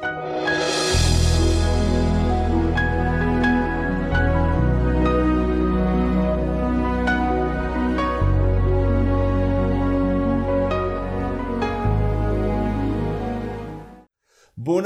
Bună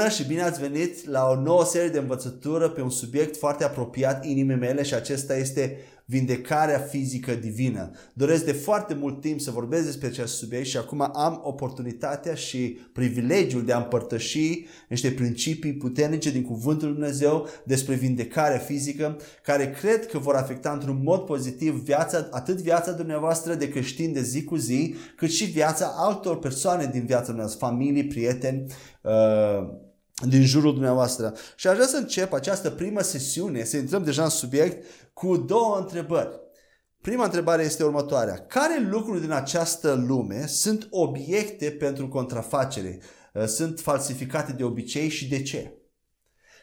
și bine ați venit la o nouă serie de învățătură pe un subiect foarte apropiat inimii mele și acesta este vindecarea fizică divină. Doresc de foarte mult timp să vorbesc despre acest subiect și acum am oportunitatea și privilegiul de a împărtăși niște principii puternice din Cuvântul Lui Dumnezeu despre vindecarea fizică care cred că vor afecta într-un mod pozitiv viața, atât viața dumneavoastră de creștini de zi cu zi, cât și viața altor persoane din viața dumneavoastră, familii, prieteni, uh, din jurul dumneavoastră. Și aș vrea să încep această primă sesiune, să intrăm deja în subiect, cu două întrebări. Prima întrebare este următoarea. Care lucruri din această lume sunt obiecte pentru contrafacere? Uh, sunt falsificate de obicei și de ce?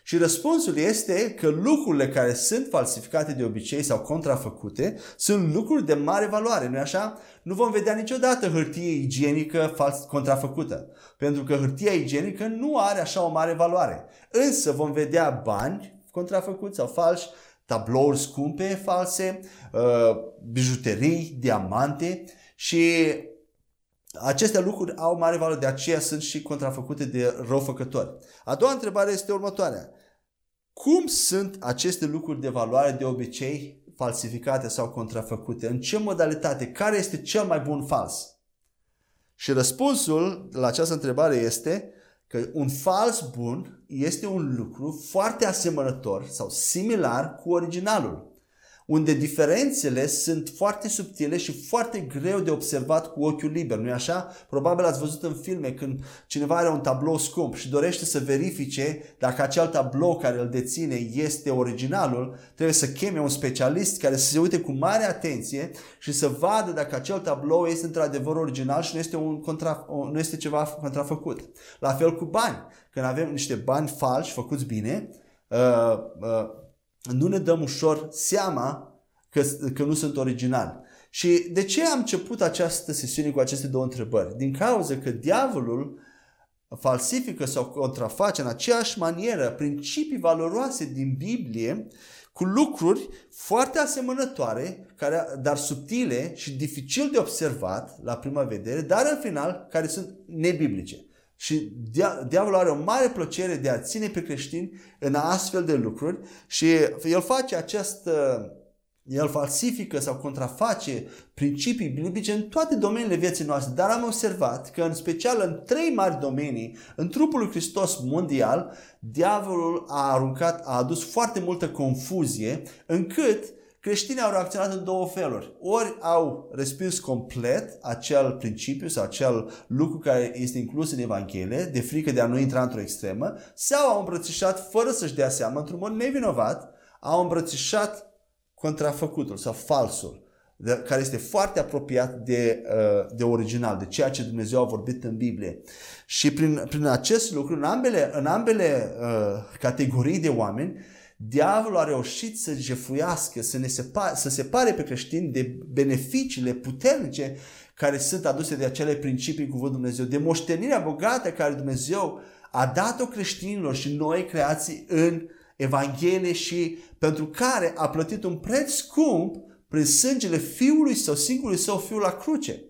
Și răspunsul este că lucrurile care sunt falsificate de obicei sau contrafăcute sunt lucruri de mare valoare, nu așa? Nu vom vedea niciodată hârtie igienică fals contrafăcută, pentru că hârtia igienică nu are așa o mare valoare. Însă vom vedea bani contrafăcuți sau falși, tablouri scumpe false, uh, bijuterii, diamante și aceste lucruri au mare valoare, de aceea sunt și contrafăcute de răufăcători. A doua întrebare este următoarea. Cum sunt aceste lucruri de valoare de obicei falsificate sau contrafăcute? În ce modalitate? Care este cel mai bun fals? Și răspunsul la această întrebare este că un fals bun este un lucru foarte asemănător sau similar cu originalul unde diferențele sunt foarte subtile și foarte greu de observat cu ochiul liber, nu-i așa? Probabil ați văzut în filme când cineva are un tablou scump și dorește să verifice dacă acel tablou care îl deține este originalul, trebuie să cheme un specialist care să se uite cu mare atenție și să vadă dacă acel tablou este într-adevăr original și nu este, un contra, nu este ceva contrafăcut. La fel cu bani. Când avem niște bani falși făcuți bine, uh, uh, nu ne dăm ușor seama că, că nu sunt originali. Și de ce am început această sesiune cu aceste două întrebări? Din cauza că diavolul falsifică sau contraface în aceeași manieră principii valoroase din Biblie cu lucruri foarte asemănătoare, care, dar subtile și dificil de observat la prima vedere, dar în final care sunt nebiblice. Și diavolul are o mare plăcere de a ține pe creștini în astfel de lucruri și el face această el falsifică sau contraface principii biblice în toate domeniile vieții noastre, dar am observat că în special în trei mari domenii, în trupul lui Hristos mondial, diavolul a aruncat, a adus foarte multă confuzie, încât creștinii au reacționat în două feluri. Ori au respins complet acel principiu sau acel lucru care este inclus în Evanghelie, de frică de a nu intra într-o extremă, sau au îmbrățișat fără să-și dea seama, într-un mod nevinovat, au îmbrățișat contrafăcutul sau falsul, care este foarte apropiat de, uh, de original, de ceea ce Dumnezeu a vorbit în Biblie. Și prin, prin acest lucru, în ambele, în ambele uh, categorii de oameni, diavolul a reușit să jefuiască, să, ne separe, să separe pe creștini de beneficiile puternice care sunt aduse de acele principii cu Cuvântul Dumnezeu, de moștenirea bogată care Dumnezeu a dat-o creștinilor și noi creații în Evanghelie și pentru care a plătit un preț scump prin sângele Fiului Său, singurului Său Fiul la cruce.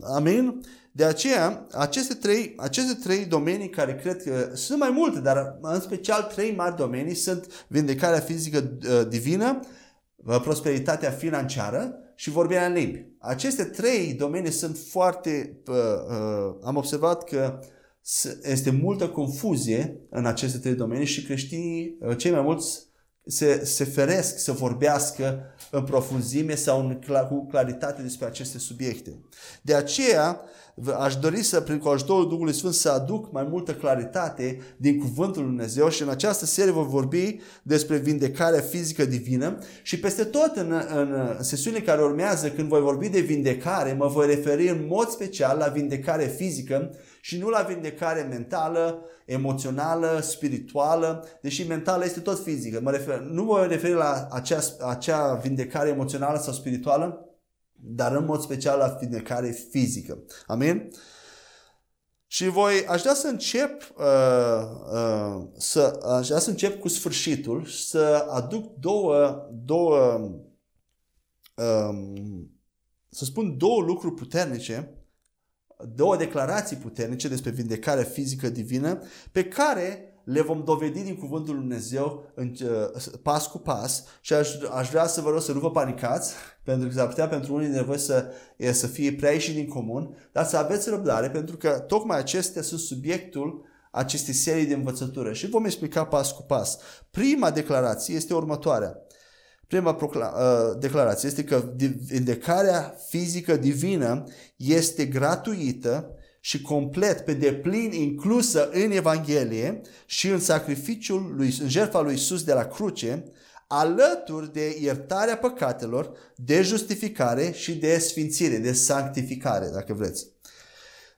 Amin? De aceea, aceste trei, aceste trei domenii care cred că sunt mai multe, dar în special trei mari domenii sunt vindecarea fizică uh, divină, uh, prosperitatea financiară și vorbirea în limbi. Aceste trei domenii sunt foarte... Uh, uh, am observat că este multă confuzie în aceste trei domenii și creștinii, uh, cei mai mulți, se, se feresc să vorbească în profunzime sau în, cu claritate despre aceste subiecte. De aceea, aș dori să, prin cu ajutorul Duhului Sfânt, să aduc mai multă claritate din Cuvântul Lui Dumnezeu și în această serie voi vorbi despre vindecarea fizică divină și peste tot în, în sesiunile care urmează, când voi vorbi de vindecare, mă voi referi în mod special la vindecare fizică și nu la vindecare mentală, emoțională, spirituală, deși mentală este tot fizică. Mă refer, nu mă referi la acea, acea vindecare emoțională sau spirituală, dar în mod special la vindecare fizică. Amin? Și voi, aș vrea să încep, uh, uh, să, aș vrea să încep cu sfârșitul și să aduc două, două um, să spun două lucruri puternice, două declarații puternice despre vindecarea fizică divină, pe care le vom dovedi din Cuvântul Lui Dumnezeu în, uh, pas cu pas și aș, aș vrea să vă rog să nu vă panicați, pentru că s-ar putea pentru unii dintre voi să, e, să fie prea ieșit din comun, dar să aveți răbdare, pentru că tocmai acestea sunt subiectul acestei serii de învățătură și vom explica pas cu pas. Prima declarație este următoarea. Prima uh, declarație este că vindecarea fizică divină este gratuită și complet pe deplin inclusă în Evanghelie și în sacrificiul lui, în jertfa lui Iisus de la cruce, alături de iertarea păcatelor, de justificare și de sfințire, de sanctificare, dacă vreți.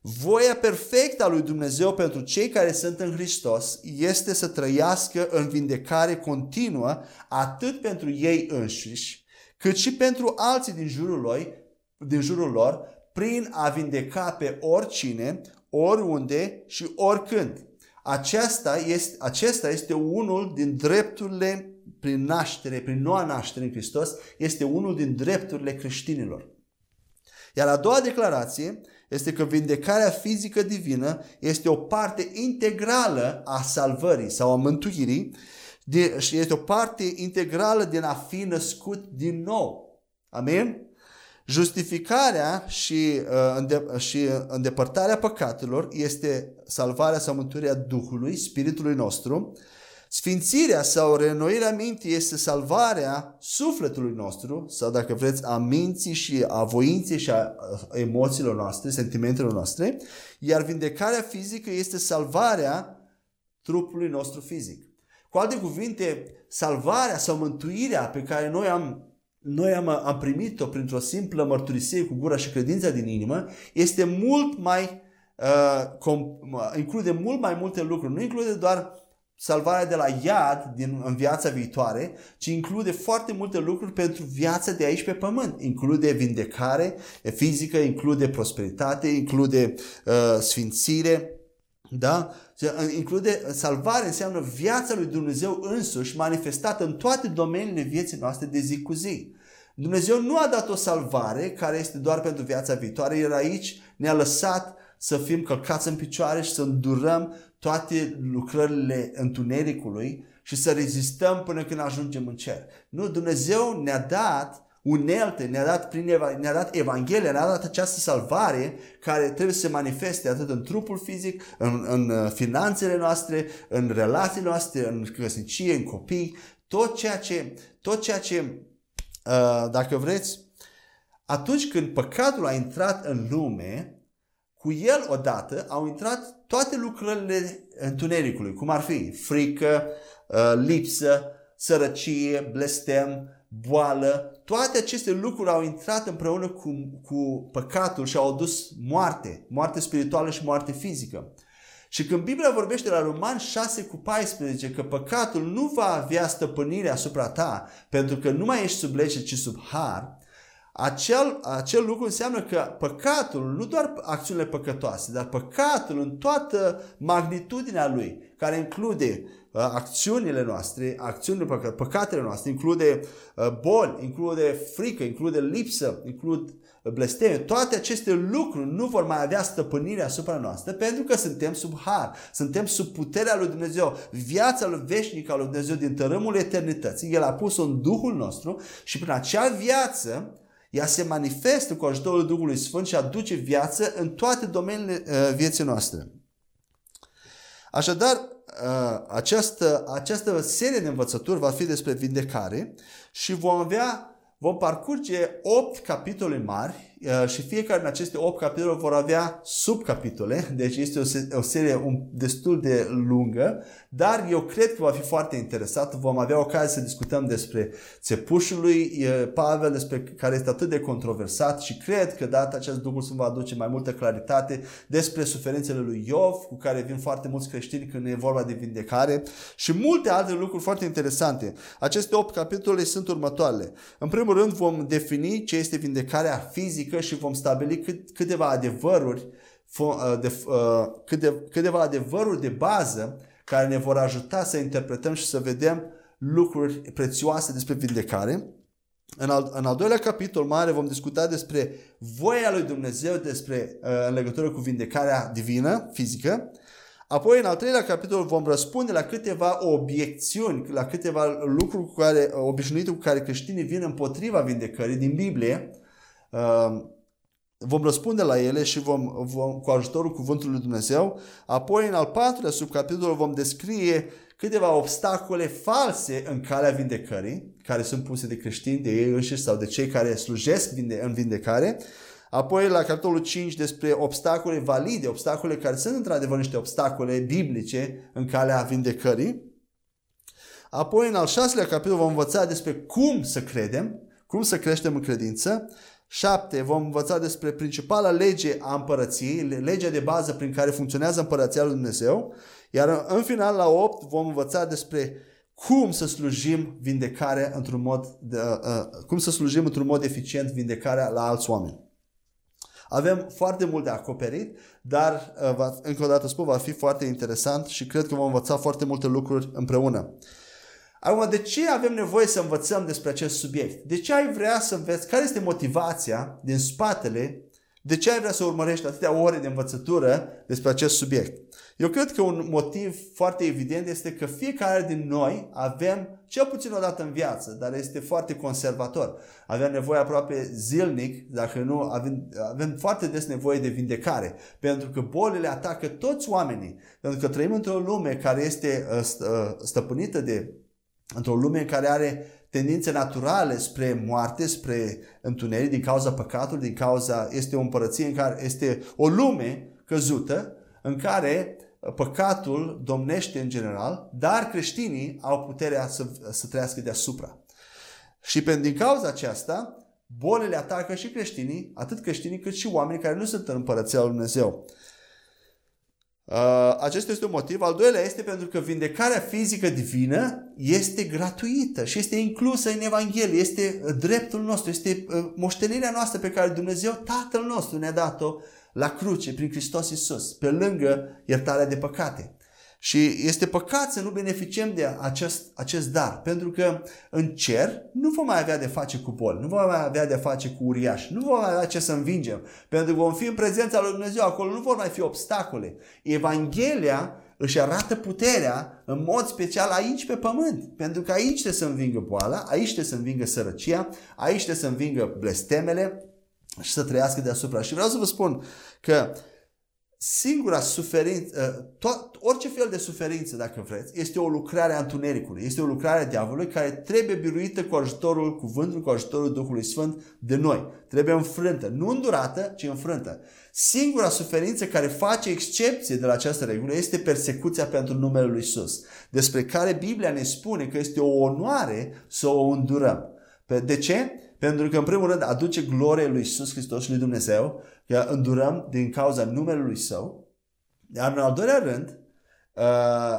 Voia perfectă a lui Dumnezeu pentru cei care sunt în Hristos este să trăiască în vindecare continuă atât pentru ei înșiși, cât și pentru alții din jurul lor, din jurul lor prin a vindeca pe oricine, oriunde și oricând. Aceasta este, acesta este unul din drepturile prin naștere, prin noua naștere în Hristos, este unul din drepturile creștinilor. Iar a doua declarație este că vindecarea fizică divină este o parte integrală a salvării sau a mântuirii și este o parte integrală din a fi născut din nou. Amin? Justificarea și, uh, înde- și îndepărtarea păcatelor este salvarea sau mântuirea Duhului, Spiritului nostru. Sfințirea sau reînnoirea minții este salvarea sufletului nostru, sau dacă vreți, a minții și a voinței și a emoțiilor noastre, sentimentelor noastre, iar vindecarea fizică este salvarea trupului nostru fizic. Cu alte cuvinte, salvarea sau mântuirea pe care noi am noi am, am primit-o printr-o simplă mărturisire cu gura și credința din inimă, este mult mai, uh, com, include mult mai multe lucruri. Nu include doar salvarea de la iad din, în viața viitoare, ci include foarte multe lucruri pentru viața de aici pe pământ. Include vindecare fizică, include prosperitate, include uh, sfințire, da? Include salvare înseamnă viața lui Dumnezeu însuși manifestată în toate domeniile vieții noastre de zi cu zi. Dumnezeu nu a dat o salvare care este doar pentru viața viitoare, iar aici ne-a lăsat să fim călcați în picioare și să îndurăm toate lucrările întunericului și să rezistăm până când ajungem în cer. Nu, Dumnezeu ne-a dat unelte, ne-a dat, prin eva- ne-a dat Evanghelia, ne-a dat această salvare care trebuie să se manifeste atât în trupul fizic, în, în uh, finanțele noastre, în relațiile noastre, în căsnicie, în copii, tot ceea ce, tot ceea ce uh, dacă vreți, atunci când păcatul a intrat în lume, cu el odată au intrat toate lucrările întunericului, cum ar fi frică, uh, lipsă, sărăcie, blestem, boală, toate aceste lucruri au intrat împreună cu, cu păcatul și au adus moarte, moarte spirituală și moarte fizică. Și când Biblia vorbește la Roman 6 cu 14 că păcatul nu va avea stăpânire asupra ta pentru că nu mai ești sub lege, ci sub har, acel, acel lucru înseamnă că păcatul, nu doar acțiunile păcătoase, dar păcatul în toată magnitudinea lui, care include uh, acțiunile noastre, acțiunile păcă, păcatele noastre, include uh, boli, include frică, include lipsă, include blesteme, toate aceste lucruri nu vor mai avea stăpânire asupra noastră pentru că suntem sub har, suntem sub puterea lui Dumnezeu, viața lui veșnică a lui Dumnezeu din tărâmul eternității, El a pus-o în Duhul nostru și prin acea viață ea se manifestă cu ajutorul Duhului Sfânt și aduce viață în toate domeniile uh, vieții noastre. Așadar, uh, această, această serie de învățături va fi despre vindecare și vom avea, vom parcurge 8 capitole mari Uh, și fiecare din aceste 8 capitole vor avea subcapitole, deci este o, o serie un, destul de lungă, dar eu cred că va fi foarte interesat. Vom avea ocazia să discutăm despre țepușul lui Pavel, despre care este atât de controversat și cred că data acest Duhul Sfânt va aduce mai multă claritate despre suferințele lui Iov, cu care vin foarte mulți creștini când e vorba de vindecare și multe alte lucruri foarte interesante. Aceste 8 capitole sunt următoarele. În primul rând vom defini ce este vindecarea fizică fizică și vom stabili cât, câteva adevăruri de, câteva adevăruri de bază care ne vor ajuta să interpretăm și să vedem lucruri prețioase despre vindecare. În al, în al doilea capitol mare vom discuta despre voia lui Dumnezeu despre, în legătură cu vindecarea divină, fizică. Apoi, în al treilea capitol, vom răspunde la câteva obiecțiuni, la câteva lucruri cu care, obișnuite cu care creștinii vin împotriva vindecării din Biblie. Uh, vom răspunde la ele și vom, vom, cu ajutorul cuvântului lui Dumnezeu. Apoi, în al patrulea subcapitol, vom descrie câteva obstacole false în calea vindecării, care sunt puse de creștini, de ei înșiși sau de cei care slujesc în vindecare. Apoi la capitolul 5 despre obstacole valide, obstacole care sunt într-adevăr niște obstacole biblice în calea vindecării. Apoi în al șaselea capitol vom învăța despre cum să credem, cum să creștem în credință. 7. Vom învăța despre principala lege a împărăției, legea de bază prin care funcționează împărăția lui Dumnezeu. Iar în final, la 8, vom învăța despre cum să slujim vindecarea într-un mod, de, uh, uh, cum să slujim într-un mod eficient vindecarea la alți oameni. Avem foarte mult de acoperit, dar, uh, va, încă o dată spun, va fi foarte interesant și cred că vom învăța foarte multe lucruri împreună. Acum, de ce avem nevoie să învățăm despre acest subiect? De ce ai vrea să înveți? Care este motivația din spatele? De ce ai vrea să urmărești atâtea ore de învățătură despre acest subiect? Eu cred că un motiv foarte evident este că fiecare din noi avem, cel puțin o dată în viață, dar este foarte conservator. Avem nevoie aproape zilnic, dacă nu, avem, avem foarte des nevoie de vindecare. Pentru că bolile atacă toți oamenii. Pentru că trăim într-o lume care este uh, uh, stăpânită de într-o lume care are tendințe naturale spre moarte, spre întuneric din cauza păcatului, din cauza este o împărăție în care este o lume căzută în care păcatul domnește în general, dar creștinii au puterea să, să trăiască deasupra. Și pentru din cauza aceasta, bolile atacă și creștinii, atât creștinii cât și oamenii care nu sunt în împărăția lui Dumnezeu. Uh, acesta este un motiv. Al doilea este pentru că vindecarea fizică divină este gratuită și este inclusă în Evanghelie. Este dreptul nostru, este uh, moștenirea noastră pe care Dumnezeu, Tatăl nostru, ne-a dat-o la cruce prin Hristos Isus, pe lângă iertarea de păcate. Și este păcat să nu beneficiem de acest, acest dar, pentru că în cer nu vom mai avea de face cu boli, nu vom mai avea de face cu uriași, nu vom mai avea ce să învingem, pentru că vom fi în prezența lui Dumnezeu, acolo nu vor mai fi obstacole. Evanghelia își arată puterea în mod special aici pe pământ, pentru că aici trebuie să învingă boala, aici trebuie să învingă sărăcia, aici trebuie să învingă blestemele, și să trăiască deasupra. Și vreau să vă spun că singura suferință, uh, tot, orice fel de suferință, dacă vreți, este o lucrare a întunericului, este o lucrare a diavolului care trebuie biruită cu ajutorul cuvântului, cu ajutorul Duhului Sfânt de noi. Trebuie înfrântă, nu îndurată, ci înfrântă. Singura suferință care face excepție de la această regulă este persecuția pentru numele lui Isus, despre care Biblia ne spune că este o onoare să o îndurăm. De ce? Pentru că, în primul rând, aduce glorie lui Isus Hristos și lui Dumnezeu, că îndurăm din cauza numelui Său. Iar, în al doilea rând, uh,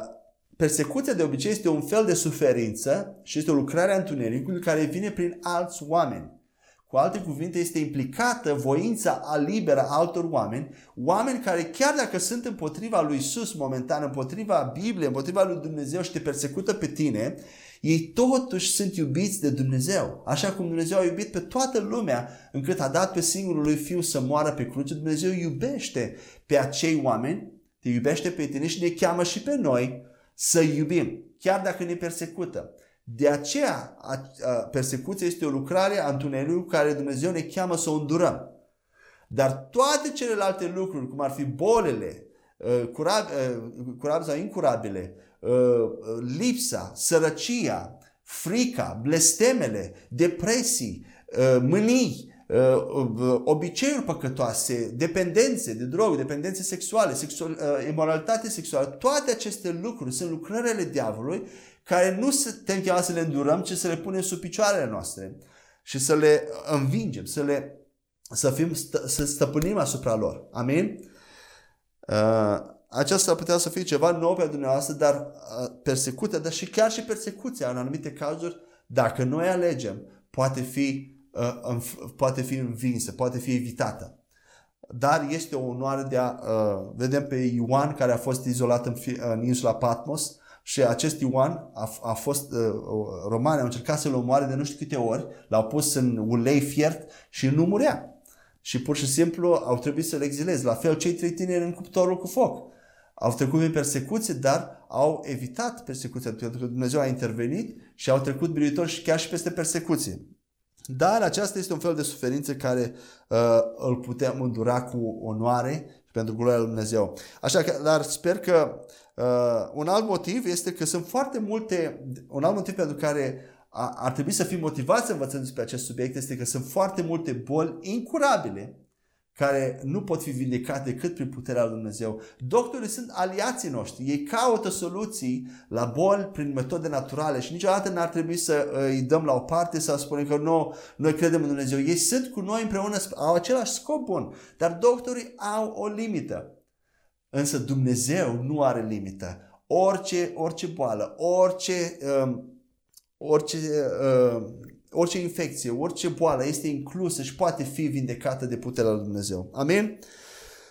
persecuția de obicei este un fel de suferință și este o lucrare a întunericului care vine prin alți oameni. Cu alte cuvinte, este implicată voința a liberă a altor oameni, oameni care chiar dacă sunt împotriva lui Isus momentan, împotriva Bibliei, împotriva lui Dumnezeu și te persecută pe tine, ei totuși sunt iubiți de Dumnezeu. Așa cum Dumnezeu a iubit pe toată lumea, încât a dat pe singurul lui Fiu să moară pe cruce, Dumnezeu iubește pe acei oameni, te iubește pe tine și ne cheamă și pe noi să iubim, chiar dacă ne persecută. De aceea, persecuția este o lucrare a întunericului care Dumnezeu ne cheamă să o îndurăm. Dar toate celelalte lucruri, cum ar fi bolile, curabile sau incurabile, lipsa, sărăcia, frica, blestemele, depresii, mânii, obiceiuri păcătoase, dependențe de drog, dependențe sexuale, sexual, imoralitate sexuală, toate aceste lucruri sunt lucrările diavolului care nu suntem chemați să le îndurăm, ci să le punem sub picioarele noastre și să le învingem, să le să fim să stăpânim asupra lor. Amin? Uh, aceasta ar putea să fie ceva nou pentru dumneavoastră, dar uh, persecuția, dar și chiar și persecuția în anumite cazuri, dacă noi alegem, poate fi, uh, poate fi învinsă, poate fi evitată. dar este o onoare de a uh, vedem pe Ioan care a fost izolat în, în insula Patmos și acest Ioan a, a fost, uh, romanii au încercat să-l omoare de nu știu câte ori, l-au pus în ulei fiert și nu murea. Și pur și simplu au trebuit să-l exileze. La fel cei trei tineri în cuptorul cu foc. Au trecut prin persecuție, dar au evitat persecuția pentru că Dumnezeu a intervenit și au trecut biruitor și chiar și peste persecuție. Dar aceasta este un fel de suferință care uh, îl putem îndura cu onoare pentru gloria lui Dumnezeu. Așa că, dar sper că uh, un alt motiv este că sunt foarte multe, un alt motiv pentru care a, ar trebui să fim motivați să învățăm despre acest subiect este că sunt foarte multe boli incurabile care nu pot fi vindecate decât prin puterea lui Dumnezeu. Doctorii sunt aliații noștri. Ei caută soluții la boli prin metode naturale și niciodată n-ar trebui să uh, îi dăm la o parte sau să spunem că nu, noi credem în Dumnezeu. Ei sunt cu noi împreună, au același scop bun, dar doctorii au o limită. Însă Dumnezeu nu are limită. Orice, orice boală, orice, um, orice uh, orice infecție, orice boală este inclusă și poate fi vindecată de puterea lui Dumnezeu. Amin?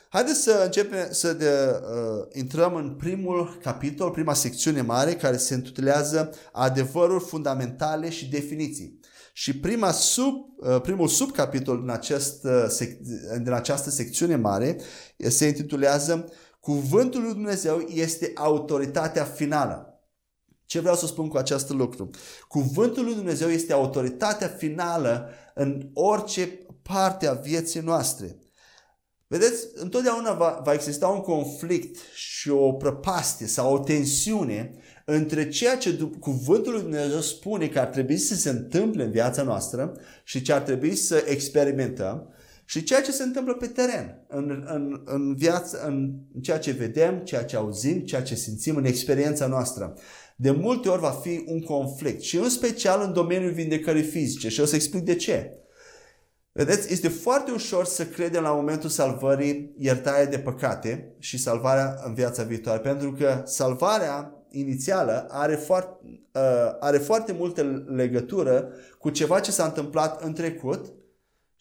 Haideți să începem să de, uh, intrăm în primul capitol, prima secțiune mare care se intitulează Adevăruri fundamentale și definiții. Și prima sub, uh, primul subcapitol din, acest, uh, sec, din această secțiune mare se intitulează Cuvântul lui Dumnezeu este autoritatea finală. Ce vreau să spun cu acest lucru? Cuvântul lui Dumnezeu este autoritatea finală în orice parte a vieții noastre. Vedeți, întotdeauna va, va exista un conflict și o prăpastie sau o tensiune între ceea ce cuvântul lui Dumnezeu spune că ar trebui să se întâmple în viața noastră și ce ar trebui să experimentăm și ceea ce se întâmplă pe teren, în, în, în viață, în ceea ce vedem, ceea ce auzim, ceea ce simțim, în experiența noastră de multe ori va fi un conflict și în special în domeniul vindecării fizice și o să explic de ce. Vedeți, este foarte ușor să credem la momentul salvării iertarea de păcate și salvarea în viața viitoare, pentru că salvarea inițială are foarte, uh, are foarte multă legătură cu ceva ce s-a întâmplat în trecut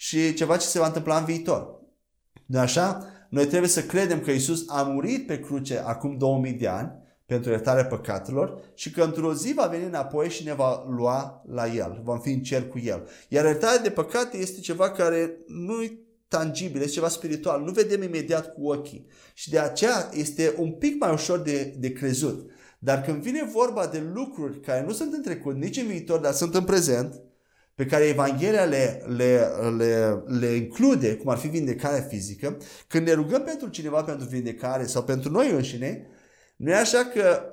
și ceva ce se va întâmpla în viitor. Nu așa? Noi trebuie să credem că Isus a murit pe cruce acum 2000 de ani pentru iertarea păcatelor și că într-o zi va veni înapoi și ne va lua la El. Vom fi în cer cu El. Iar iertarea de păcate este ceva care nu e tangibil, este ceva spiritual. Nu vedem imediat cu ochii. Și de aceea este un pic mai ușor de, de crezut. Dar când vine vorba de lucruri care nu sunt în trecut, nici în viitor, dar sunt în prezent, pe care Evanghelia le, le, le, le include, cum ar fi vindecarea fizică, când ne rugăm pentru cineva pentru vindecare sau pentru noi înșine, nu e așa că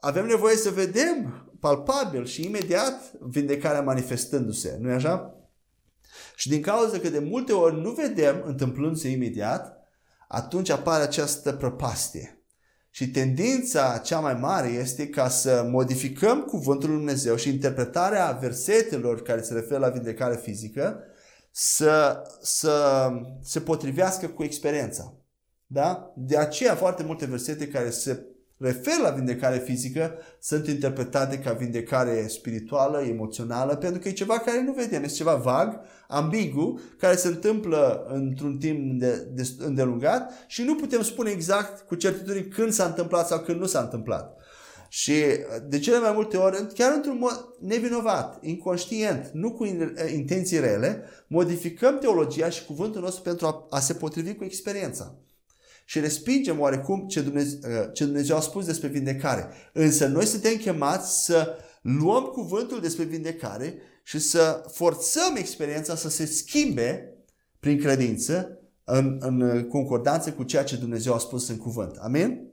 avem nevoie să vedem palpabil și imediat vindecarea manifestându-se. Nu e așa? Și din cauza că de multe ori nu vedem întâmplându-se imediat, atunci apare această prăpastie. Și tendința cea mai mare este ca să modificăm cuvântul lui Dumnezeu și interpretarea versetelor care se referă la vindecare fizică să, să se potrivească cu experiența. Da? De aceea foarte multe versete care se referă la vindecare fizică sunt interpretate ca vindecare spirituală, emoțională, pentru că e ceva care nu vedem, este ceva vag, ambigu, care se întâmplă într-un timp de, de, îndelungat și nu putem spune exact cu certitudine când s-a întâmplat sau când nu s-a întâmplat. Și de cele mai multe ori, chiar într-un mod nevinovat, inconștient, nu cu intenții rele, modificăm teologia și cuvântul nostru pentru a, a se potrivi cu experiența și respingem oarecum ce Dumnezeu, uh, ce Dumnezeu a spus despre vindecare. Însă noi suntem chemați să luăm cuvântul despre vindecare și să forțăm experiența să se schimbe prin credință în, în concordanță cu ceea ce Dumnezeu a spus în cuvânt. Amin?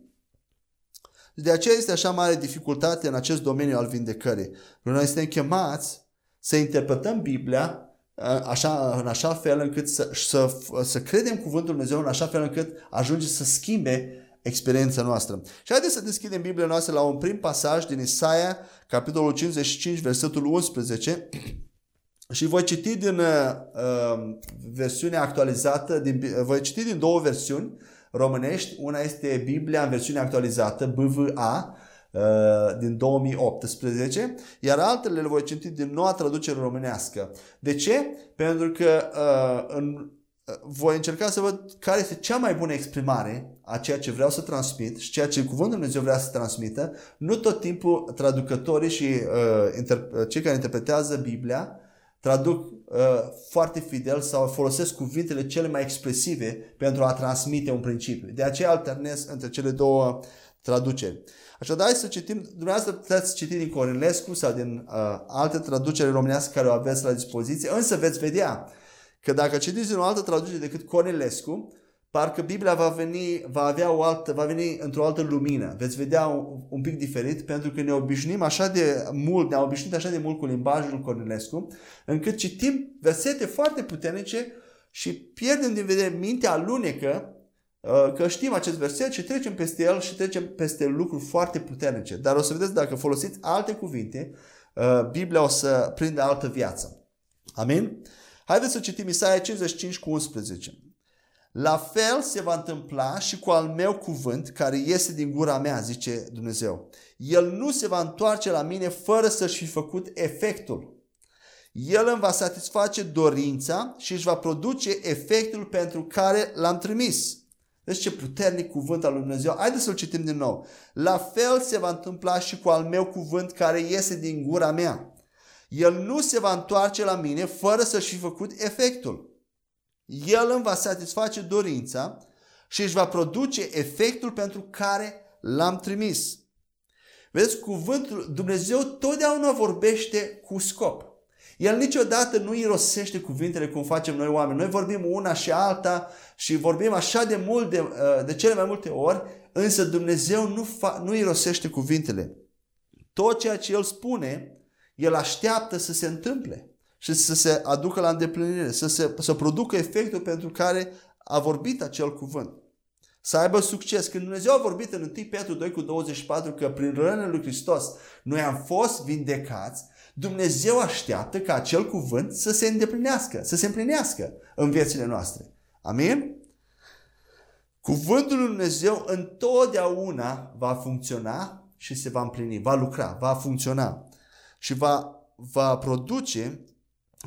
De aceea este așa mare dificultate în acest domeniu al vindecării. Noi suntem chemați să interpretăm Biblia așa, în așa fel încât să, să, să credem cuvântul Dumnezeu în așa fel încât ajunge să schimbe experiența noastră. Și haideți să deschidem Biblia noastră la un prim pasaj din Isaia, capitolul 55, versetul 11. Și voi citi din uh, versiunea actualizată, din, voi citi din două versiuni românești. Una este Biblia în versiune actualizată, BVA, Uh, din 2018, iar altele le voi citi din noua traducere românească. De ce? Pentru că uh, în voi încerca să văd care este cea mai bună exprimare a ceea ce vreau să transmit și ceea ce Cuvântul Dumnezeu vrea să transmită. Nu tot timpul traducătorii și uh, uh, cei care interpretează Biblia traduc uh, foarte fidel sau folosesc cuvintele cele mai expresive pentru a transmite un principiu. De aceea alternez între cele două traduceri. Așadar, hai să citim, dumneavoastră puteți citi din Corilescu sau din uh, alte traduceri românească care o aveți la dispoziție, însă veți vedea că dacă citiți din o altă traducere decât Cornilescu, parcă Biblia va veni, va avea o altă, va veni într-o altă lumină. Veți vedea un, un pic diferit pentru că ne obișnuim așa de mult, ne-au obișnuit așa de mult cu limbajul Cornilescu, încât citim versete foarte puternice și pierdem din vedere mintea alunecă uh, că știm acest verset și trecem peste el și trecem peste lucruri foarte puternice. Dar o să vedeți dacă folosiți alte cuvinte, uh, Biblia o să prindă altă viață. Amin? Haideți să citim Isaia 55 cu 11. La fel se va întâmpla și cu al meu cuvânt care iese din gura mea, zice Dumnezeu. El nu se va întoarce la mine fără să-și fi făcut efectul. El îmi va satisface dorința și își va produce efectul pentru care l-am trimis. Deci ce puternic cuvânt al lui Dumnezeu. Haideți să-l citim din nou. La fel se va întâmpla și cu al meu cuvânt care iese din gura mea. El nu se va întoarce la mine fără să-și fi făcut efectul. El îmi va satisface dorința și își va produce efectul pentru care l-am trimis. Vedeți, cuvântul Dumnezeu totdeauna vorbește cu scop. El niciodată nu irosește cuvintele cum facem noi oameni. Noi vorbim una și alta și vorbim așa de mult, de, uh, de cele mai multe ori, însă Dumnezeu nu, fa, nu irosește cuvintele. Tot ceea ce El spune el așteaptă să se întâmple și să se aducă la îndeplinire, să, se, să producă efectul pentru care a vorbit acel cuvânt. Să aibă succes. Când Dumnezeu a vorbit în 1 Petru 2 cu 24 că prin rănile lui Hristos noi am fost vindecați, Dumnezeu așteaptă ca acel cuvânt să se îndeplinească, să se împlinească în viețile noastre. Amin? Cuvântul lui Dumnezeu întotdeauna va funcționa și se va împlini, va lucra, va funcționa și va, va produce,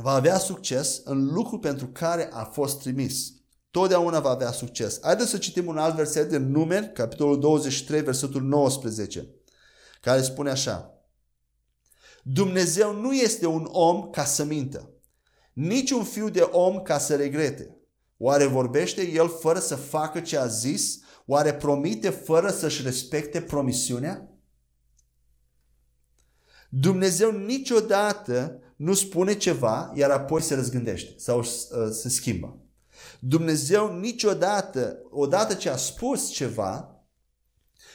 va avea succes în lucru pentru care a fost trimis. Totdeauna va avea succes. Haideți să citim un alt verset din Numeri, capitolul 23, versetul 19, care spune așa. Dumnezeu nu este un om ca să mintă, nici un fiu de om ca să regrete. Oare vorbește el fără să facă ce a zis? Oare promite fără să-și respecte promisiunea? Dumnezeu niciodată nu spune ceva, iar apoi se răzgândește sau uh, se schimbă. Dumnezeu niciodată, odată ce a spus ceva,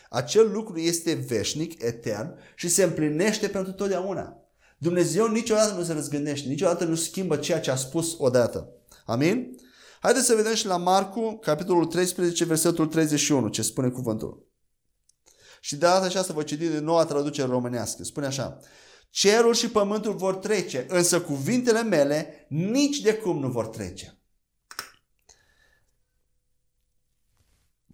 acel lucru este veșnic, etern și se împlinește pentru totdeauna. Dumnezeu niciodată nu se răzgândește, niciodată nu schimbă ceea ce a spus odată. Amin? Haideți să vedem și la Marcu, capitolul 13, versetul 31, ce spune cuvântul. Și de data aceasta vă citi din noua traducere românească. Spune așa. Cerul și pământul vor trece, însă cuvintele mele nici de cum nu vor trece.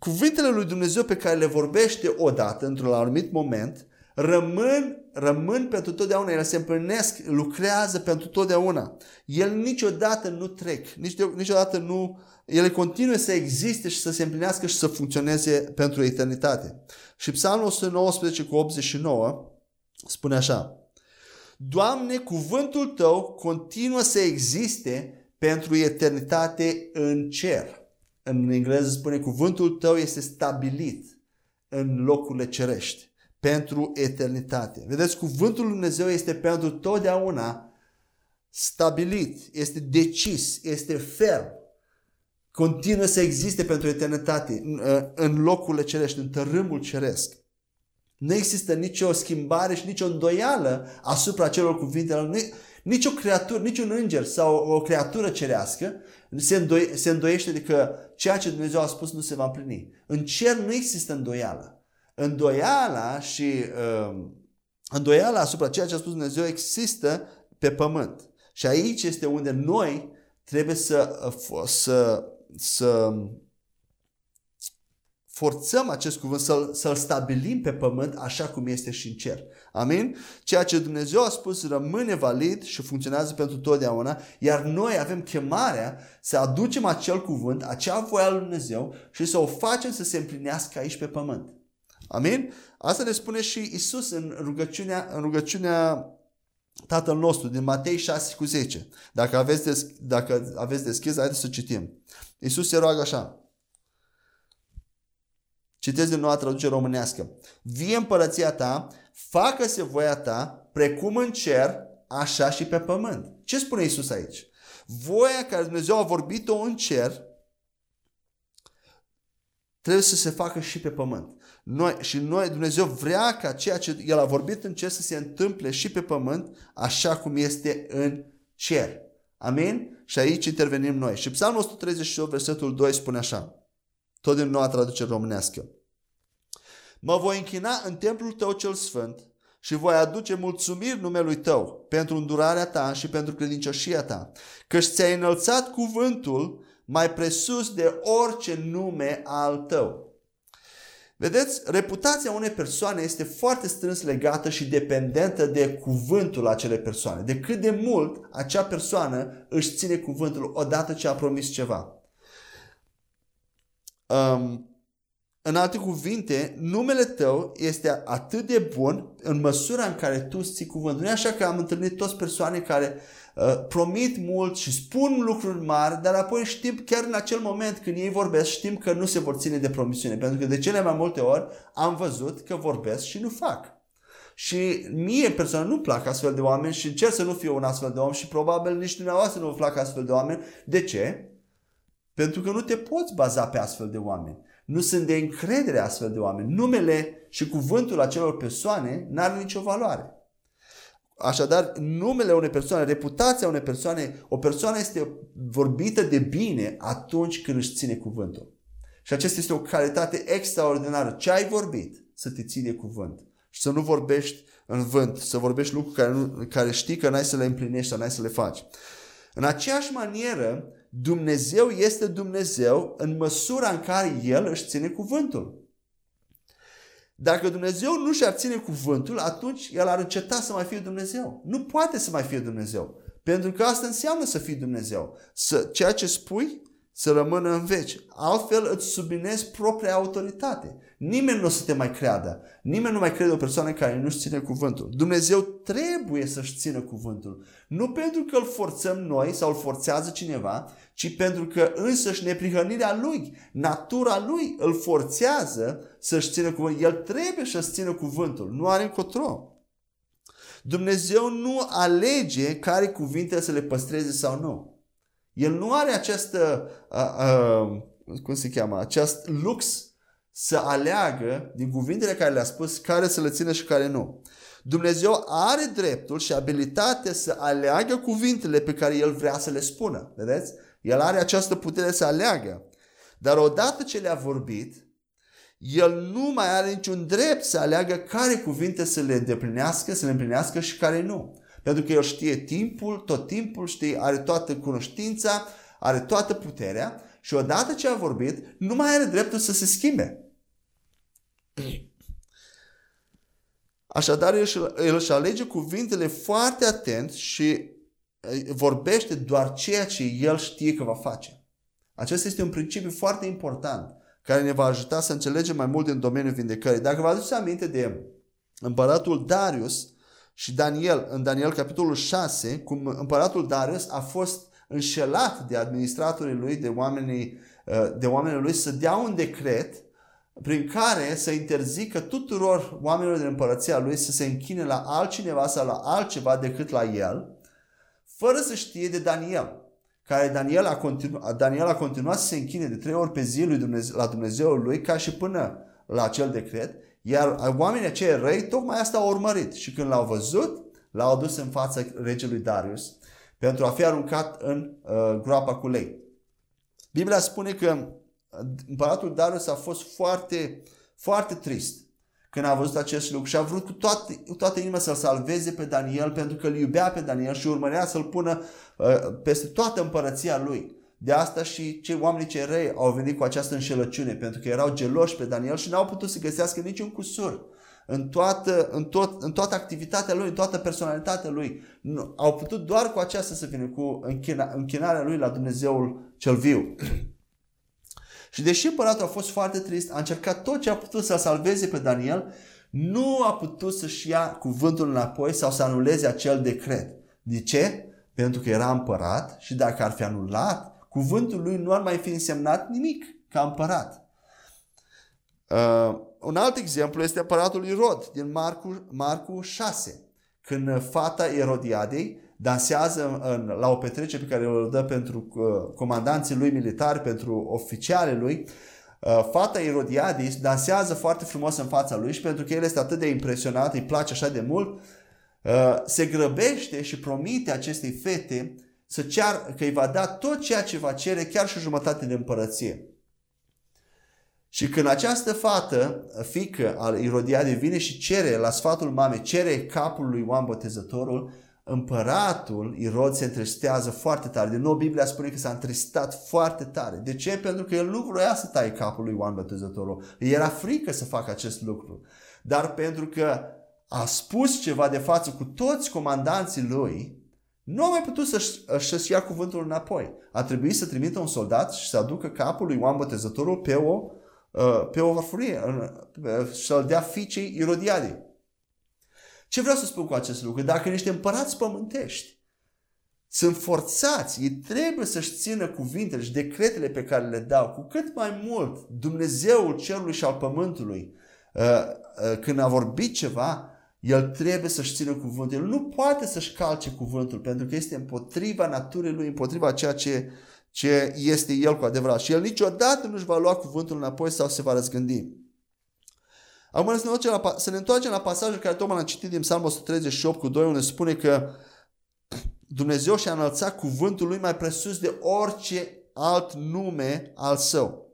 Cuvintele lui Dumnezeu pe care le vorbește odată, într-un anumit moment, rămân, rămân pentru totdeauna, ele se împlinesc, lucrează pentru totdeauna. El niciodată nu trec, nici de, niciodată nu, ele continuă să existe și să se împlinească și să funcționeze pentru eternitate. Și Psalmul 119 cu 89 spune așa, Doamne, cuvântul Tău continuă să existe pentru eternitate în cer. În engleză spune cuvântul Tău este stabilit în locurile cerești pentru eternitate. Vedeți, cuvântul Lui Dumnezeu este pentru totdeauna stabilit, este decis, este ferm. Continuă să existe pentru eternitate în locurile cerești, în tărâmul ceresc. Nu există nicio schimbare și nicio îndoială asupra celor cuvintelor. Nici o creatură, nici un înger sau o creatură cerească se, îndoi, se îndoiește de că ceea ce Dumnezeu a spus nu se va împlini. În cer nu există îndoială. Îndoiala și uh, îndoiala asupra ceea ce a spus Dumnezeu există pe pământ. Și aici este unde noi trebuie să, uh, să, să forțăm acest cuvânt, să-l, să-l stabilim pe pământ așa cum este și în cer. Amin? Ceea ce Dumnezeu a spus rămâne valid și funcționează pentru totdeauna, iar noi avem chemarea să aducem acel cuvânt, acea voie al lui Dumnezeu și să o facem să se împlinească aici pe pământ. Amin? Asta ne spune și Isus în rugăciunea, în rugăciunea Tatăl nostru din Matei 6 cu 10. Dacă aveți, des, dacă aveți deschis, haideți să citim. Isus se roagă așa. Citesc din noua traducere românească. Vie împărăția ta, facă-se voia ta, precum în cer, așa și pe pământ. Ce spune Isus aici? Voia care Dumnezeu a vorbit-o în cer, trebuie să se facă și pe pământ. Noi, și noi, Dumnezeu vrea ca ceea ce El a vorbit în cer să se întâmple și pe pământ, așa cum este în cer. Amin? Și aici intervenim noi. Și Psalmul 138, versetul 2 spune așa, tot din noua traducere românească. Mă voi închina în templul tău cel sfânt și voi aduce mulțumiri numelui tău pentru îndurarea ta și pentru credincioșia ta, căci ți-ai înălțat cuvântul mai presus de orice nume al tău. Vedeți, reputația unei persoane este foarte strâns legată și dependentă de cuvântul acelei persoane, de cât de mult acea persoană își ține cuvântul odată ce a promis ceva. Um, în alte cuvinte, numele tău este atât de bun în măsura în care tu ții cuvântul. Nu e așa că am întâlnit toți persoane care uh, promit mult și spun lucruri mari, dar apoi știm, chiar în acel moment când ei vorbesc, știm că nu se vor ține de promisiune. Pentru că de cele mai multe ori am văzut că vorbesc și nu fac. Și mie personal nu plac astfel de oameni și încerc să nu fiu un astfel de om și probabil nici dumneavoastră nu vă plac astfel de oameni. De ce? Pentru că nu te poți baza pe astfel de oameni. Nu sunt de încredere astfel de oameni. Numele și cuvântul acelor persoane n-are nicio valoare. Așadar, numele unei persoane, reputația unei persoane, o persoană este vorbită de bine atunci când își ține cuvântul. Și acesta este o calitate extraordinară. Ce ai vorbit? Să te ții de cuvânt. Și să nu vorbești în vânt, să vorbești lucruri care, nu, care știi că n-ai să le împlinești sau n-ai să le faci. În aceeași manieră, Dumnezeu este Dumnezeu în măsura în care El își ține cuvântul. Dacă Dumnezeu nu și-ar ține cuvântul, atunci El ar înceta să mai fie Dumnezeu. Nu poate să mai fie Dumnezeu. Pentru că asta înseamnă să fii Dumnezeu. Să, ceea ce spui să rămână în veci. Altfel îți subminezi propria autoritate. Nimeni nu o să te mai creadă. Nimeni nu mai crede o persoană care nu-și ține cuvântul. Dumnezeu trebuie să-și țină cuvântul. Nu pentru că îl forțăm noi sau îl forțează cineva, ci pentru că însăși neprihănirea lui, natura lui îl forțează să-și țină cuvântul. El trebuie să-și țină cuvântul. Nu are încotro. Dumnezeu nu alege care cuvinte să le păstreze sau nu. El nu are această, uh, uh, cum se cheamă, acest lux să aleagă din cuvintele care le-a spus care să le țină și care nu. Dumnezeu are dreptul și abilitatea să aleagă cuvintele pe care El vrea să le spună. Vedeți? El are această putere să aleagă. Dar odată ce le-a vorbit, el nu mai are niciun drept să aleagă care cuvinte să le îndeplinească, să le împlinească și care nu. Pentru că el știe timpul, tot timpul știe, are toată cunoștința, are toată puterea și odată ce a vorbit, nu mai are dreptul să se schimbe. Așadar, el își alege cuvintele foarte atent și vorbește doar ceea ce el știe că va face. Acesta este un principiu foarte important care ne va ajuta să înțelegem mai mult din domeniul vindecării. Dacă vă aduceți aminte de împăratul Darius și Daniel, în Daniel capitolul 6, cum împăratul Darius a fost înșelat de administratorii lui, de oamenii, uh, de oamenii lui, să dea un decret prin care să interzică tuturor oamenilor din împărăția lui să se închine la altcineva sau la altceva decât la el, fără să știe de Daniel, care Daniel a, continu- Daniel a continuat să se închine de trei ori pe zi lui Dumnezeu, la Dumnezeul lui ca și până la acel decret, iar oamenii aceia răi tocmai asta au urmărit și când l-au văzut, l-au adus în fața regelui Darius pentru a fi aruncat în uh, groapa cu lei. Biblia spune că împăratul Darius a fost foarte, foarte trist când a văzut acest lucru și a vrut cu toată, cu toată inima să-l salveze pe Daniel pentru că îl iubea pe Daniel și urmărea să-l pună uh, peste toată împărăția lui. de asta și cei oameni cei răi au venit cu această înșelăciune, pentru că erau geloși pe Daniel și n-au putut să găsească niciun cusur în toată, în, tot, în toată activitatea lui, în toată personalitatea lui. Nu, au putut doar cu aceasta să vină, cu închina, închinarea lui la Dumnezeul cel viu. Și deși împăratul a fost foarte trist, a încercat tot ce a putut să salveze pe Daniel, nu a putut să-și ia cuvântul înapoi sau să anuleze acel decret. De ce? Pentru că era împărat și dacă ar fi anulat, cuvântul lui nu ar mai fi însemnat nimic ca împărat. Uh, un alt exemplu este aparatul Irod din Marcu, Marcu 6. Când fata Erodiadei dansează în, la o petrecere pe care o dă pentru uh, comandanții lui militari, pentru oficiale lui, uh, fata Erodiadei dansează foarte frumos în fața lui și pentru că el este atât de impresionat, îi place așa de mult, uh, se grăbește și promite acestei fete să cear, că îi va da tot ceea ce va cere, chiar și jumătate de împărăție. Și când această fată, fică al Irodiade, vine și cere la sfatul mamei, cere capul lui Ioan Botezătorul, împăratul Irod se întristează foarte tare. Din nou Biblia spune că s-a întristat foarte tare. De ce? Pentru că el nu vroia să taie capul lui Ioan Botezătorul. Îi era frică să facă acest lucru. Dar pentru că a spus ceva de față cu toți comandanții lui, nu a mai putut să-și, să ia cuvântul înapoi. A trebuit să trimită un soldat și să aducă capul lui Ioan Botezătorul pe o Uh, pe o farfurie să-l dea fiicei Irodiade. Ce vreau să spun cu acest lucru? Dacă niște împărați pământești sunt forțați, ei trebuie să-și țină cuvintele și decretele pe care le dau, cu cât mai mult Dumnezeul cerului și al pământului, uh, uh, când a vorbit ceva, el trebuie să-și țină cuvântul. El nu poate să-și calce cuvântul, pentru că este împotriva naturii lui, împotriva ceea ce ce este el cu adevărat. Și el niciodată nu-și va lua cuvântul înapoi sau se va răzgândi. Acum să ne, la, să ne întoarcem la pasajul care tocmai l-am citit din Psalmul 138 cu 2, unde spune că Dumnezeu și-a înălțat cuvântul lui mai presus de orice alt nume al său.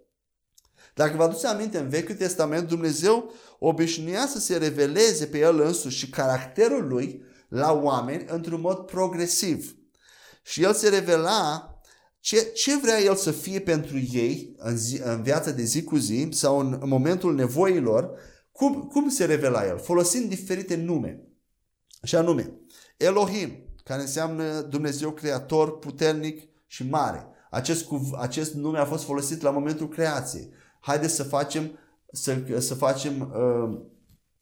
Dacă vă aduceți aminte, în Vechiul Testament, Dumnezeu obișnuia să se reveleze pe El însuși și caracterul Lui la oameni într-un mod progresiv. Și El se revela ce, ce vrea el să fie pentru ei în, zi, în viața de zi cu zi sau în, în momentul nevoilor, cum, cum se revela el? Folosind diferite nume. Și anume, Elohim, care înseamnă Dumnezeu creator, puternic și mare. Acest, acest nume a fost folosit la momentul creației. Haideți să facem, să, să facem, uh,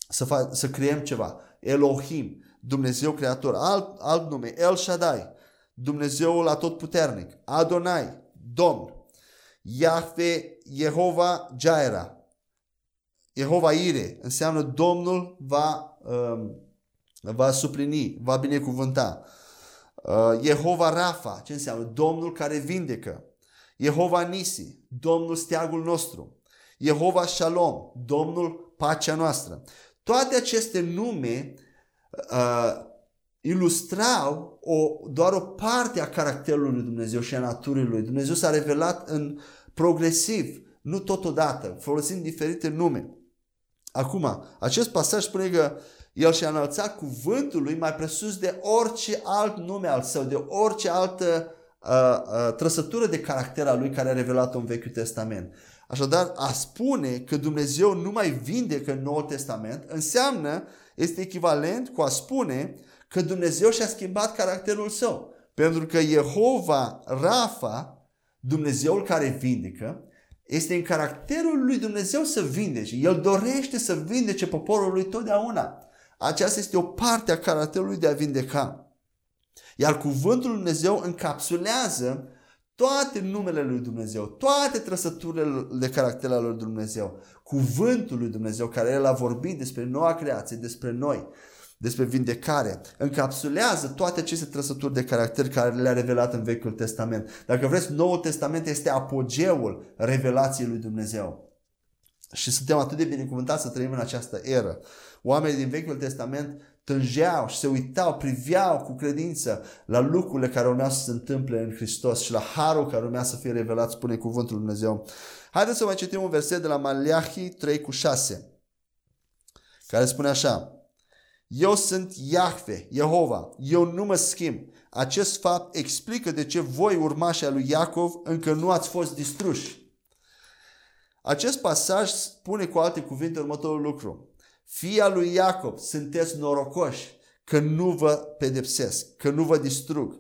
să, fa, să creăm ceva. Elohim, Dumnezeu creator. Alt, alt nume, El Shaddai, Dumnezeul atotputernic, Adonai, Domn, Iahve, Jehova Jaira, Jehova Ire, înseamnă Domnul va, um, va suplini, va binecuvânta. Uh, Jehova Rafa, ce înseamnă? Domnul care vindecă. Jehova Nisi, Domnul steagul nostru. Jehova Shalom, Domnul pacea noastră. Toate aceste nume uh, ilustrau o, doar o parte a caracterului lui Dumnezeu și a naturii lui. Dumnezeu s-a revelat în progresiv, nu totodată, folosind diferite nume. Acum, acest pasaj spune că el și-a înălțat cuvântul lui mai presus de orice alt nume al său, de orice altă uh, uh, trăsătură de caracter al lui care a revelat-o în Vechiul Testament. Așadar, a spune că Dumnezeu nu mai vindecă în Noul Testament înseamnă, este echivalent cu a spune că Dumnezeu și-a schimbat caracterul său. Pentru că Jehova Rafa, Dumnezeul care vindecă, este în caracterul lui Dumnezeu să vindece. El dorește să vindece poporul lui totdeauna. Aceasta este o parte a caracterului de a vindeca. Iar cuvântul lui Dumnezeu încapsulează toate numele lui Dumnezeu, toate trăsăturile de caracter al lui Dumnezeu, cuvântul lui Dumnezeu care El a vorbit despre noua creație, despre noi, despre vindecare, încapsulează toate aceste trăsături de caracter care le-a revelat în Vechiul Testament. Dacă vreți, Noul Testament este apogeul revelației lui Dumnezeu. Și suntem atât de binecuvântați să trăim în această eră. Oamenii din Vechiul Testament tângeau și se uitau, priveau cu credință la lucrurile care urmeau să se întâmple în Hristos și la harul care urmea să fie revelat, spune cuvântul lui Dumnezeu. Haideți să mai citim un verset de la Maliahi 3 cu 6, care spune așa. Eu sunt Iahve, Jehova, eu nu mă schimb. Acest fapt explică de ce voi, urmașii lui Iacov, încă nu ați fost distruși. Acest pasaj spune cu alte cuvinte următorul lucru. Fia lui Iacov, sunteți norocoși că nu vă pedepsesc, că nu vă distrug.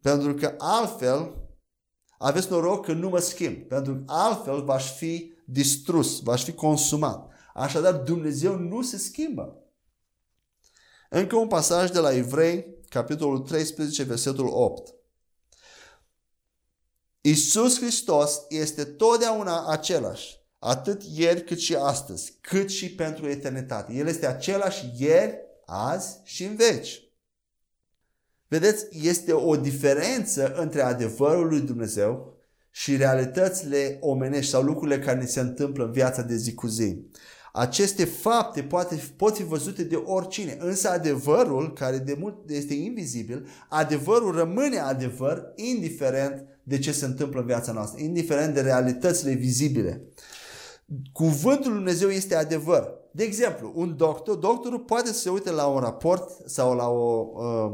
Pentru că altfel aveți noroc că nu mă schimb, pentru că altfel v-aș fi distrus, v-aș fi consumat. Așadar, Dumnezeu nu se schimbă. Încă un pasaj de la Evrei, capitolul 13, versetul 8. Isus Hristos este totdeauna același, atât ieri cât și astăzi, cât și pentru eternitate. El este același ieri, azi și în veci. Vedeți, este o diferență între adevărul lui Dumnezeu și realitățile omenești sau lucrurile care ne se întâmplă în viața de zi cu zi. Aceste fapte poate, pot fi văzute de oricine, însă adevărul, care de mult este invizibil, adevărul rămâne adevăr indiferent de ce se întâmplă în viața noastră, indiferent de realitățile vizibile. Cuvântul Lui Dumnezeu este adevăr. De exemplu, un doctor, doctorul poate să se uite la un raport sau la o, uh,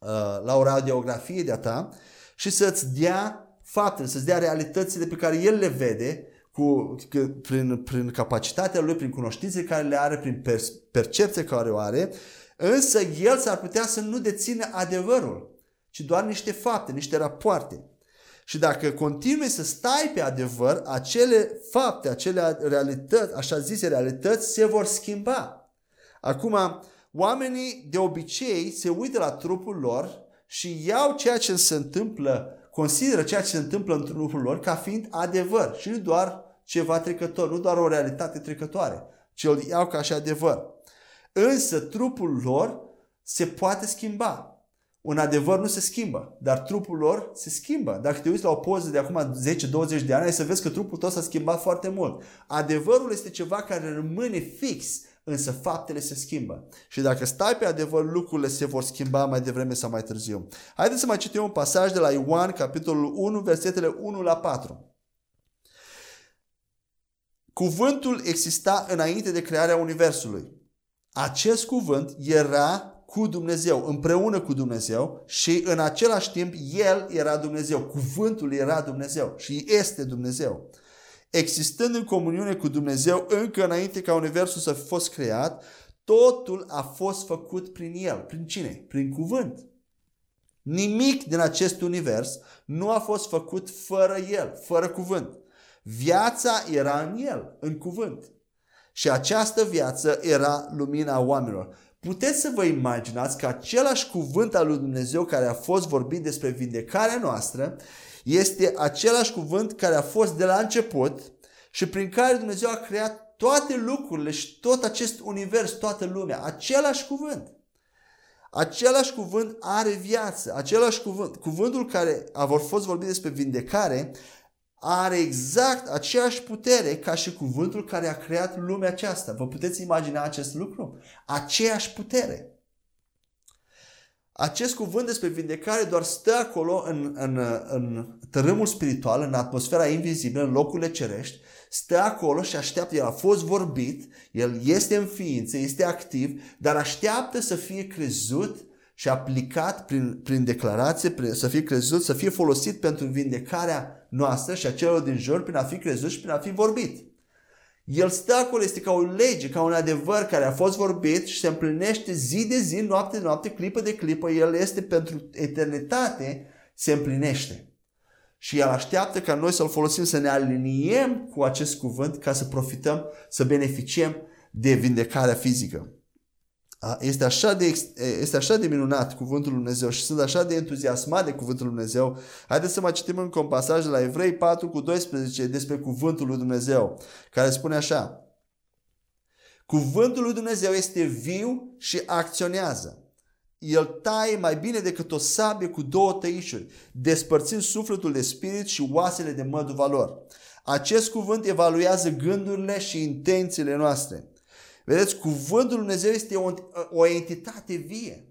uh, la o radiografie de-a ta și să-ți dea faptele, să-ți dea realitățile pe care el le vede cu, prin, prin capacitatea lui, prin cunoștințele care le are, prin per, percepția care o are, însă el s-ar putea să nu dețină adevărul, ci doar niște fapte, niște rapoarte. Și dacă continui să stai pe adevăr, acele fapte, acele realități, așa zise realități, se vor schimba. Acum, oamenii de obicei se uită la trupul lor și iau ceea ce se întâmplă, consideră ceea ce se întâmplă în trupul lor ca fiind adevăr și nu doar ceva trecător, nu doar o realitate trecătoare, ci îl iau ca și adevăr. Însă trupul lor se poate schimba. Un adevăr nu se schimbă, dar trupul lor se schimbă. Dacă te uiți la o poză de acum 10-20 de ani, ai să vezi că trupul tău s-a schimbat foarte mult. Adevărul este ceva care rămâne fix, însă faptele se schimbă. Și dacă stai pe adevăr, lucrurile se vor schimba mai devreme sau mai târziu. Haideți să mai citim un pasaj de la Ioan, capitolul 1, versetele 1 la 4. Cuvântul exista înainte de crearea Universului. Acest cuvânt era cu Dumnezeu, împreună cu Dumnezeu și în același timp El era Dumnezeu. Cuvântul era Dumnezeu și este Dumnezeu. Existând în comuniune cu Dumnezeu încă înainte ca Universul să fi fost creat, totul a fost făcut prin El. Prin cine? Prin cuvânt. Nimic din acest univers nu a fost făcut fără El, fără cuvânt. Viața era în el, în cuvânt. Și această viață era lumina oamenilor. Puteți să vă imaginați că același cuvânt al lui Dumnezeu care a fost vorbit despre vindecarea noastră este același cuvânt care a fost de la început și prin care Dumnezeu a creat toate lucrurile și tot acest univers, toată lumea. Același cuvânt. Același cuvânt are viață. Același cuvânt. Cuvântul care a fost vorbit despre vindecare are exact aceeași putere ca și cuvântul care a creat lumea aceasta. Vă puteți imagina acest lucru? Aceeași putere. Acest cuvânt despre vindecare doar stă acolo în, în, în tărâmul spiritual, în atmosfera invizibilă, în locurile cerești, stă acolo și așteaptă, el a fost vorbit, el este în ființă, este activ, dar așteaptă să fie crezut și aplicat prin, prin declarație, prin, să fie crezut, să fie folosit pentru vindecarea noastră și a celor din jur prin a fi crezut și prin a fi vorbit. El stă acolo, este ca o lege, ca un adevăr care a fost vorbit și se împlinește zi de zi, noapte de noapte, clipă de clipă. El este pentru eternitate, se împlinește. Și El așteaptă ca noi să-L folosim, să ne aliniem cu acest cuvânt ca să profităm, să beneficiem de vindecarea fizică. Este așa, de, este așa de minunat cuvântul Lui Dumnezeu și sunt așa de entuziasmat de cuvântul Lui Dumnezeu. Haideți să mai citim încă un pasaj de la Evrei 4 cu 12 despre cuvântul Lui Dumnezeu, care spune așa. Cuvântul Lui Dumnezeu este viu și acționează. El taie mai bine decât o sabie cu două tăișuri, despărțind sufletul de spirit și oasele de măduva lor. Acest cuvânt evaluează gândurile și intențiile noastre. Vedeți, cuvântul Lui Dumnezeu este o, o entitate vie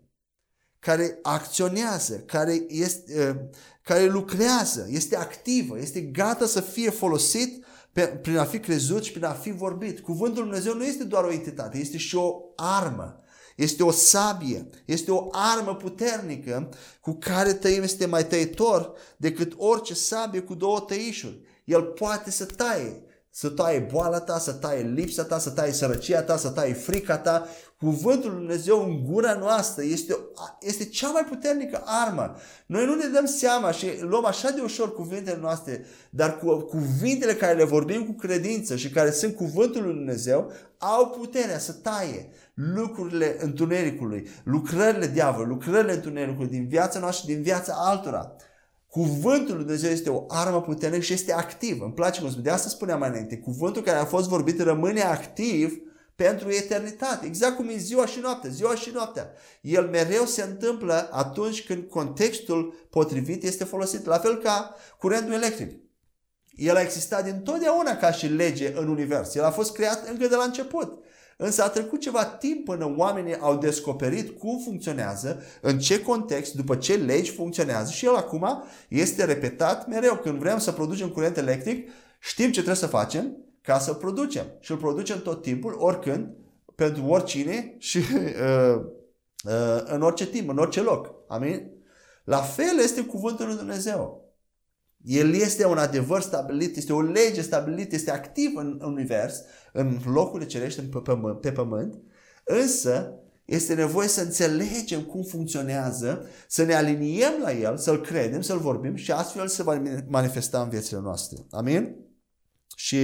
care acționează, care, este, uh, care lucrează, este activă, este gata să fie folosit pe, prin a fi crezut și prin a fi vorbit. Cuvântul Lui Dumnezeu nu este doar o entitate, este și o armă. este o sabie, este o armă puternică cu care tăim este mai tăitor decât orice sabie cu două tăișuri. El poate să taie, să taie boala ta, să taie lipsa ta, să taie sărăcia ta, să taie frica ta. Cuvântul Lui Dumnezeu în gura noastră este, este cea mai puternică armă. Noi nu ne dăm seama și luăm așa de ușor cuvintele noastre, dar cu cuvintele care le vorbim cu credință și care sunt cuvântul Lui Dumnezeu, au puterea să taie lucrurile întunericului, lucrările diavolului, lucrările întunericului din viața noastră și din viața altora. Cuvântul lui Dumnezeu este o armă puternică și este activ. Îmi place cum spune. De asta spuneam mai înainte. Cuvântul care a fost vorbit rămâne activ pentru eternitate. Exact cum e ziua și noaptea. Ziua și noaptea. El mereu se întâmplă atunci când contextul potrivit este folosit. La fel ca curentul electric. El a existat din totdeauna ca și lege în univers. El a fost creat încă de la început. Însă a trecut ceva timp până oamenii au descoperit cum funcționează, în ce context, după ce legi funcționează și el acum este repetat mereu. Când vrem să producem curent electric, știm ce trebuie să facem ca să producem. Și îl producem tot timpul, oricând, pentru oricine și uh, uh, în orice timp, în orice loc. Amin? La fel este cuvântul lui Dumnezeu. El este un adevăr stabilit, este o lege stabilită, este activ în univers, în locurile cerești pe pământ, pe pământ, însă este nevoie să înțelegem cum funcționează, să ne aliniem la el, să-l credem, să-l vorbim și astfel se va manifesta în viețile noastre. Amin? Și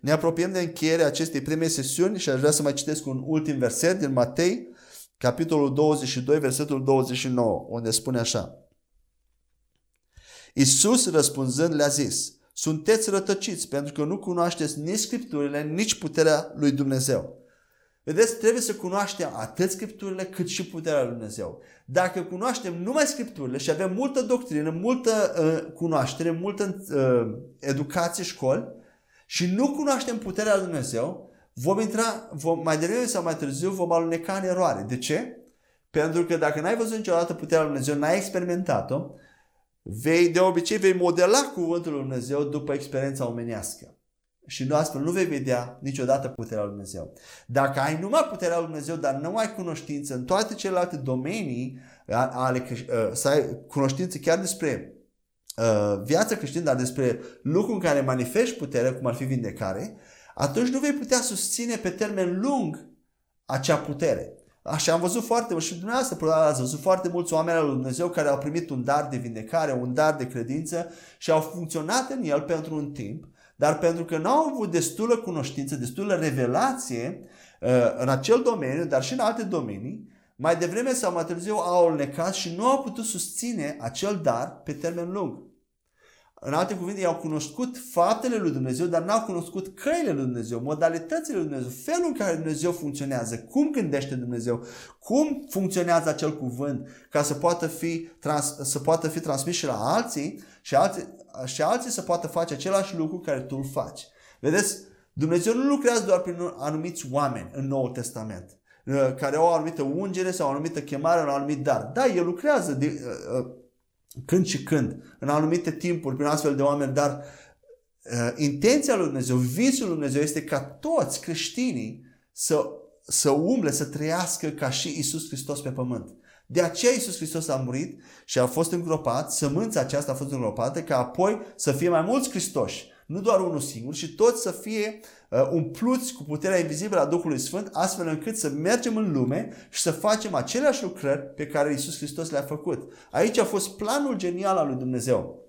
ne apropiem de încheierea acestei prime sesiuni și aș vrea să mai citesc un ultim verset din Matei, capitolul 22, versetul 29, unde spune așa. Isus răspunzând le-a zis, sunteți rătăciți pentru că nu cunoașteți nici Scripturile, nici puterea lui Dumnezeu. Vedeți, trebuie să cunoaștem atât Scripturile cât și puterea lui Dumnezeu. Dacă cunoaștem numai Scripturile și avem multă doctrină, multă uh, cunoaștere, multă uh, educație, școli și nu cunoaștem puterea lui Dumnezeu, vom intra, vom, mai devreme sau mai târziu vom aluneca în eroare. De ce? Pentru că dacă n-ai văzut niciodată puterea lui Dumnezeu, n-ai experimentat-o, vei, de obicei vei modela cuvântul lui Dumnezeu după experiența omenească. Și nu astfel nu vei vedea niciodată puterea lui Dumnezeu. Dacă ai numai puterea lui Dumnezeu, dar nu ai cunoștință în toate celelalte domenii, ale, să ai cunoștință chiar despre viața creștină, dar despre lucruri în care manifesti putere, cum ar fi vindecare, atunci nu vei putea susține pe termen lung acea putere. Așa am văzut foarte mult și dumneavoastră probabil ați văzut foarte mulți oameni al lui Dumnezeu care au primit un dar de vindecare, un dar de credință și au funcționat în el pentru un timp, dar pentru că nu au avut destulă cunoștință, destulă revelație uh, în acel domeniu, dar și în alte domenii, mai devreme sau mai târziu au alnecat și nu au putut susține acel dar pe termen lung. În alte cuvinte, ei au cunoscut faptele lui Dumnezeu, dar n-au cunoscut căile lui Dumnezeu, modalitățile lui Dumnezeu, felul în care Dumnezeu funcționează, cum gândește Dumnezeu, cum funcționează acel cuvânt ca să poată fi, trans, să poată fi transmis și la alții și, alții și alții să poată face același lucru care tu îl faci. Vedeți, Dumnezeu nu lucrează doar prin anumiți oameni în Noul Testament uh, care au o anumită ungere sau o anumită chemare, un anumit dar. Da, El lucrează de, uh, uh, când și când, în anumite timpuri, prin astfel de oameni, dar uh, intenția lui Dumnezeu, visul lui Dumnezeu este ca toți creștinii să, să umble, să trăiască ca și Isus Hristos pe pământ. De aceea Iisus Hristos a murit și a fost îngropat, sămânța aceasta a fost îngropată, ca apoi să fie mai mulți Hristoși, nu doar unul singur, și toți să fie uh, umpluți cu puterea invizibilă a Duhului Sfânt, astfel încât să mergem în lume și să facem aceleași lucrări pe care Iisus Hristos le-a făcut. Aici a fost planul genial al lui Dumnezeu.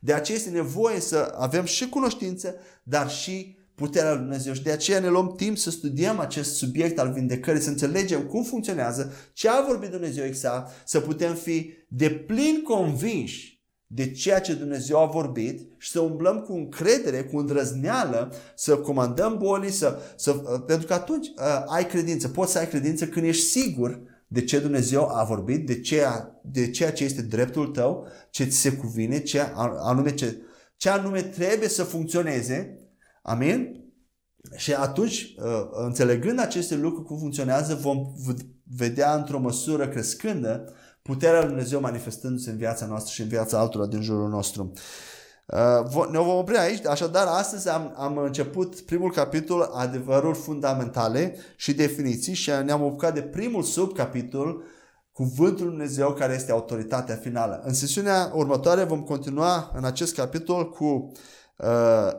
De aceea este nevoie să avem și cunoștință, dar și puterea lui Dumnezeu și de aceea ne luăm timp să studiem acest subiect al vindecării, să înțelegem cum funcționează, ce a vorbit Dumnezeu exact, să putem fi de plin convinși de ceea ce Dumnezeu a vorbit și să umblăm cu încredere, cu îndrăzneală, să comandăm bolii, să, să, pentru că atunci uh, ai credință, poți să ai credință când ești sigur de ce Dumnezeu a vorbit, de ceea, de ceea ce este dreptul tău, ce ți se cuvine, ce anume, ce, ce anume trebuie să funcționeze. Amin? Și atunci, uh, înțelegând aceste lucruri cum funcționează, vom vedea într-o măsură crescândă puterea lui Dumnezeu manifestându-se în viața noastră și în viața altora din jurul nostru. Uh, ne vom opri aici, așadar astăzi am, am început primul capitol, adevărul fundamentale și definiții și ne-am ocupat de primul subcapitol, cuvântul Lui Dumnezeu care este autoritatea finală. În sesiunea următoare vom continua în acest capitol cu uh,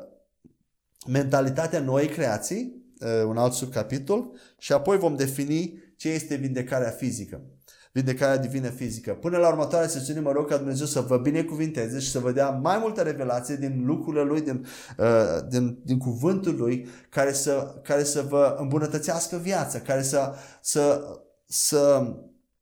mentalitatea noii creații, uh, un alt subcapitol, și apoi vom defini ce este vindecarea fizică vindecarea divină fizică. Până la următoarea sesiune mă rog ca Dumnezeu să vă binecuvinteze și să vă dea mai multă revelație din lucrurile Lui, din, uh, din, din cuvântul Lui, care să, care să vă îmbunătățească viața, care să, să, să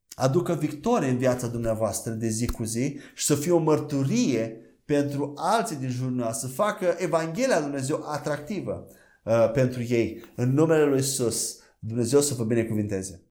aducă victorie în viața dumneavoastră de zi cu zi și să fie o mărturie pentru alții din jurul nostru, să facă Evanghelia Lui Dumnezeu atractivă uh, pentru ei. În numele Lui Isus, Dumnezeu să vă binecuvinteze.